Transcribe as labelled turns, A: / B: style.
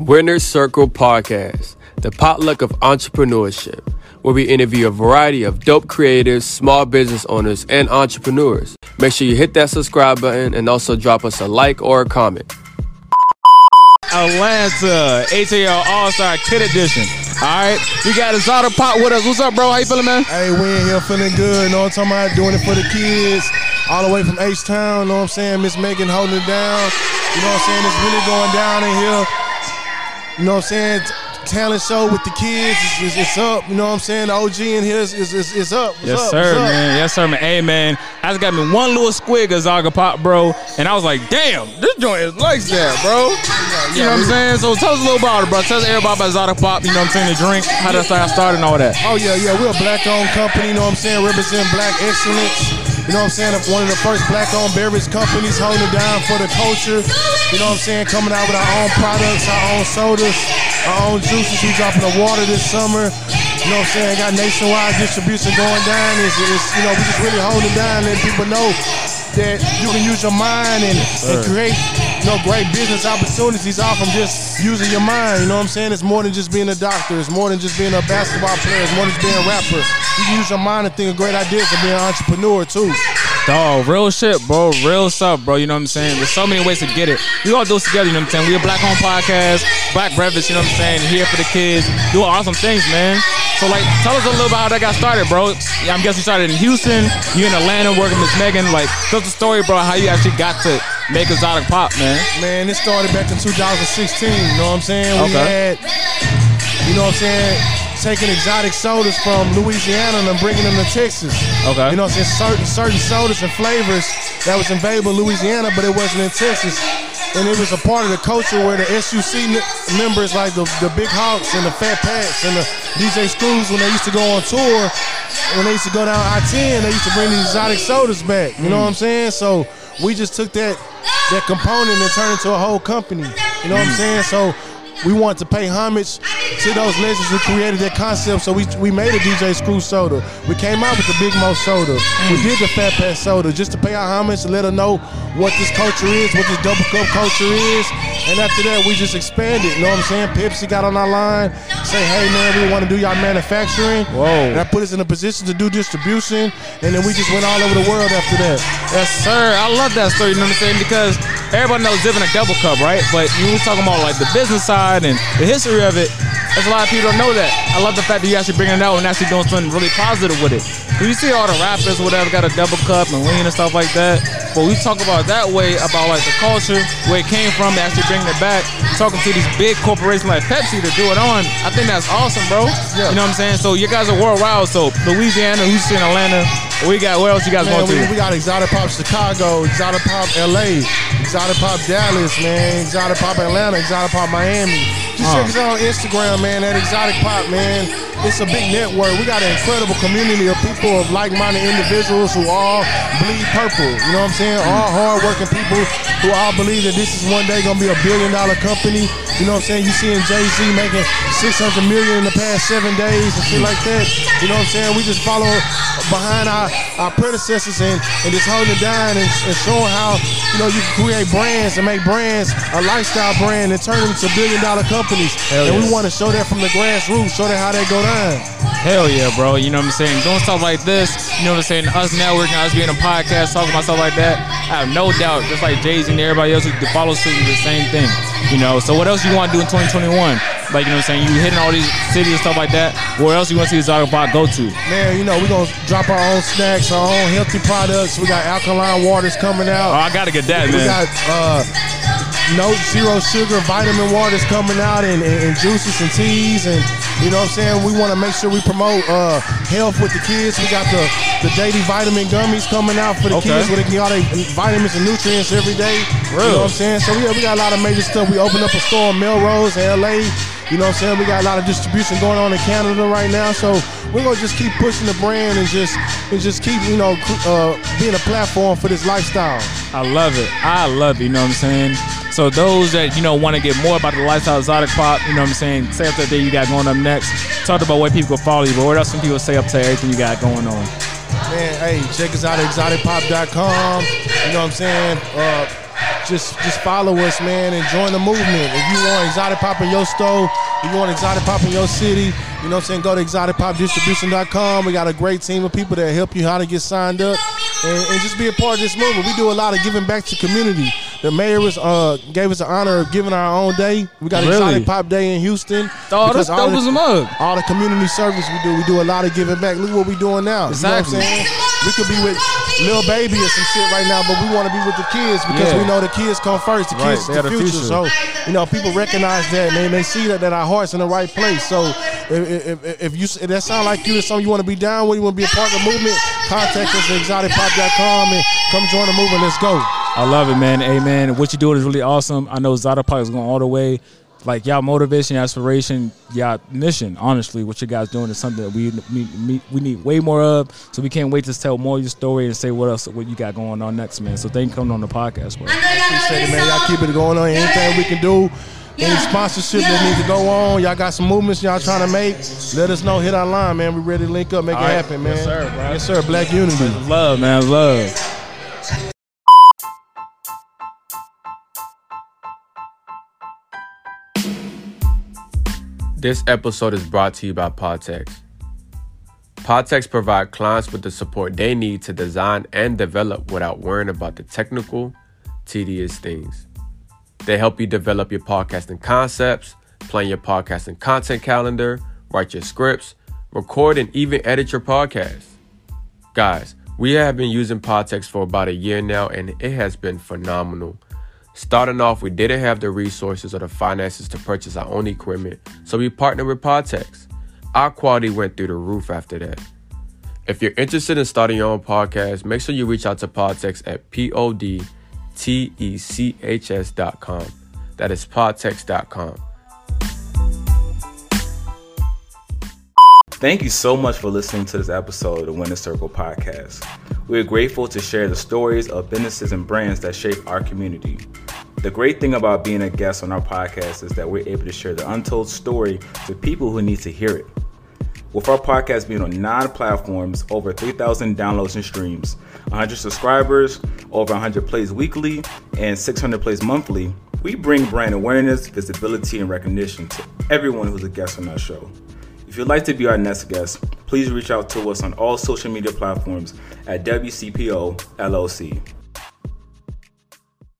A: Winner's Circle Podcast, the potluck of entrepreneurship, where we interview a variety of dope creators, small business owners, and entrepreneurs. Make sure you hit that subscribe button and also drop us a like or a comment.
B: Atlanta ATL All Star Kid Edition. All right, we got Exotic Pop with us. What's up, bro? How you feeling, man?
C: Hey, we in here feeling good. You know what I'm talking about? Doing it for the kids. All the way from H Town. You know what I'm saying? Miss Megan holding it down. You know what I'm saying? It's really going down in here. You know what I'm saying? Talent show with the kids. It's, it's, it's up. You know what I'm saying? The OG in here is, is, is, is up. What's
B: Yes,
C: up?
B: sir, man. Yes, sir, man. Hey, man. I just got me one little squig of Exotic Pop, bro. And I was like, damn, this joint is like that, bro. You know what I'm saying? So tell us a little about it, bro. Tell us everybody about Exotic Pop, you know what I'm saying, the drink, how that started and all that.
C: Oh yeah, yeah, we're a black-owned company. You know what I'm saying? Represent black excellence. You know what I'm saying? One of the first black-owned beverage companies holding it down for the culture. You know what I'm saying? Coming out with our own products, our own sodas, our own juices. We dropping the water this summer. You know what I'm saying? Got nationwide distribution going down. It's, it's you know we just really holding it down, letting people know that you can use your mind and, and create you know great business opportunities off from just using your mind. You know what I'm saying? It's more than just being a doctor. It's more than just being a basketball player. It's more than just being a rapper. You can use your mind and think of great ideas and be an entrepreneur too.
B: Dog, real shit, bro. Real stuff, bro. You know what I'm saying? There's so many ways to get it. We all do it together, you know what I'm saying? We a Black Home Podcast, Black Breakfast, you know what I'm saying? Here for the kids. Doing awesome things, man. So, like, tell us a little about how that got started, bro. Yeah, I'm guessing you started in Houston. You in Atlanta working with Megan. Like, tell us the story, bro, how you actually got to make Exotic Pop, man.
C: Man, it started back in 2016. You know what I'm saying? We
B: Okay.
C: had, you know what I'm saying, taking exotic sodas from Louisiana and bringing them to Texas.
B: Okay.
C: You know what I'm saying? Certain certain sodas and flavors that was available in Louisiana, but it wasn't in Texas. And it was a part of the culture where the SUC n- members, like the, the Big Hawks and the Fat Pats and the DJ Screws, when they used to go on tour, when they used to go down I-10, they used to bring these exotic sodas back. You know what I'm mm. saying? So we just took that that component and turned it into a whole company. You know what I'm mm. saying? So we wanted to pay homage to those legends who created that concept. So we we made a DJ Screw soda. We came out with the Big Moe soda. We did the Fat Pat soda just to pay our homage to let her know what this culture is, what this double cup culture is. And after that, we just expanded. You know what I'm saying? Pepsi got on our line, say, hey man, we want to do y'all manufacturing.
B: Whoa.
C: And that put us in a position to do distribution. And then we just went all over the world after that.
B: Yes, sir. I love that story, you know what I'm saying? Because everybody knows Dipping a double cup, right? But you was talking about like the business side and the history of it. There's a lot of people don't know that. I love the fact that you actually bringing it out and actually doing something really positive with it. You see all the rappers, whatever, got a double cup and lean and stuff like that. But we talk about that way about like the culture, where it came from, actually bringing it back. Talking to these big corporations like Pepsi to do it on. I think that's awesome, bro.
C: Yeah.
B: You know what I'm saying? So you guys are worldwide. So Louisiana, Houston, Atlanta. We got where else you guys
C: Man,
B: going
C: we,
B: to?
C: we got Exotic Pop Chicago, Exotic Pop LA, Exotic Pop Dallas, man, Exotic Pop Atlanta, Exotic Pop Miami. Just
B: Uh.
C: check us out on Instagram, man, at Exotic Pop, man. It's a big network. We got an incredible community of people, of like-minded individuals who all bleed purple. You know what I'm saying? All hard-working people who all believe that this is one day gonna be a billion-dollar company. You know what I'm saying? You seeing Jay-Z making 600 million in the past seven days and shit like that. You know what I'm saying? We just follow behind our, our predecessors and, and just holding it down and, and showing how you know you can create brands and make brands a lifestyle brand and turn them into billion dollar companies.
B: Hell
C: and
B: yeah.
C: we want to show that from the grassroots, show that how that go down.
B: Hell yeah, bro. You know what I'm saying? Doing stuff like this, you know what I'm saying? Us networking, us being a podcast, talking about stuff like that. I have no doubt, just like Jay Z and everybody else who follows suit, the same thing. You know, so what else you want to do in 2021? Like, you know what I'm saying? You hitting all these cities and stuff like that. Where else you want to see Exotic Pop go to?
C: Man, you know, we're gonna drop our own snacks, our own healthy products. We got alkaline waters coming out.
B: Oh, I got to get that,
C: We
B: man.
C: got uh, no zero sugar vitamin waters coming out and, and, and juices and teas and you know what I'm saying. We want to make sure we promote uh, health with the kids. We got the the daily vitamin gummies coming out for the
B: Okay.
C: kids where they can get all their vitamins and nutrients every day. You know what I'm saying. So yeah, we got a lot of major stuff. We opened up a store in Melrose, LA. You know what I'm saying? We got a lot of distribution going on in Canada right now. So we're gonna just keep pushing the brand and just and just keep you know uh, being a platform for this lifestyle.
B: I love it. I love it. You know what I'm saying? So those that you know want to get more about the lifestyle exotic pop, you know what I'm saying? Say up that day you got going up next. Talk about where people follow you, but what else can people say up to everything you got going on?
C: Man, hey, check us out at exoticpop.com. You know what I'm saying? Uh, just just follow us, man, and join the movement. If you want exotic pop in your store, if you want exotic pop in your city, you know what I'm saying, go to exoticpopdistribution.com. We got a great team of people that help you how to get signed up and, and just be a part of this movement. We do a lot of giving back to community. The mayor was uh, gave us the honor of giving our own day. We got
B: Really?
C: Exotic Pop Day in Houston.
B: Oh, that's
C: all
B: dope
C: the-
B: as a mug.
C: all the community service we do, we do a lot of giving back. Look what we're doing now.
B: Exactly.
C: You know what I'm saying? We could be with Lil Baby or some shit right now, but we want to be with the kids because
B: Yeah.
C: we know the kids come first. The kids
B: they
C: is the
B: the
C: future.
B: future.
C: So, you know, people recognize that and they, they see that, that our heart's in the right place. So, if, if, if you if that sound like you, is something you want to be down with, you want to be a part of the movement, contact us at exoticpop.com and come join the movement. Let's go.
B: I love it, man. Hey, man, what you're doing is really awesome. I know Exotic Pop is going all the way. Like y'all motivation, y'all inspiration, y'all mission. Honestly, what you guys doing is something that we need, we need way more of. So we can't wait to tell more of your story and say what else, what you got going on next, man. So thank you for coming on the podcast, bro.
C: Appreciate it, man. Y'all keep it going on. Anything we can do, any sponsorship that needs to go on, y'all got some movements y'all trying to make, let us know. Hit our line, man. We ready to link up, make
B: All
C: it
B: right.
C: happen, man.
B: Yes, sir, bro.
C: Yes, sir. Black Unity.
B: Love, man, love.
A: This episode is brought to you by Podtechs. Podtechs provide clients with the support they need to design and develop without worrying about the technical, tedious things. They help you develop your podcasting concepts, plan your podcasting content calendar, write your scripts, record and even edit your podcast. Guys, we have been using Podtechs for about a year now and it has been phenomenal. Starting off, we didn't have the resources or the finances to purchase our own equipment, so we partnered with Podtechs. Our quality went through the roof after that. If you're interested in starting your own podcast, make sure you reach out to Podtechs at P O D T E C H S dot com. That is podtechs.com.
D: Thank you so much for listening to this episode of the Winner Circle podcast. We are grateful to share the stories of businesses and brands that shape our community. The great thing about being a guest on our podcast is that we're able to share the untold story to people who need to hear it. With our podcast being on nine platforms, over 3,000 downloads and streams, 100 subscribers, over 100 plays weekly, and 600 plays monthly, we bring brand awareness, visibility, and recognition to everyone who's a guest on our show. If you'd like to be our next guest, please reach out to us on all social media platforms at WCPO LLC.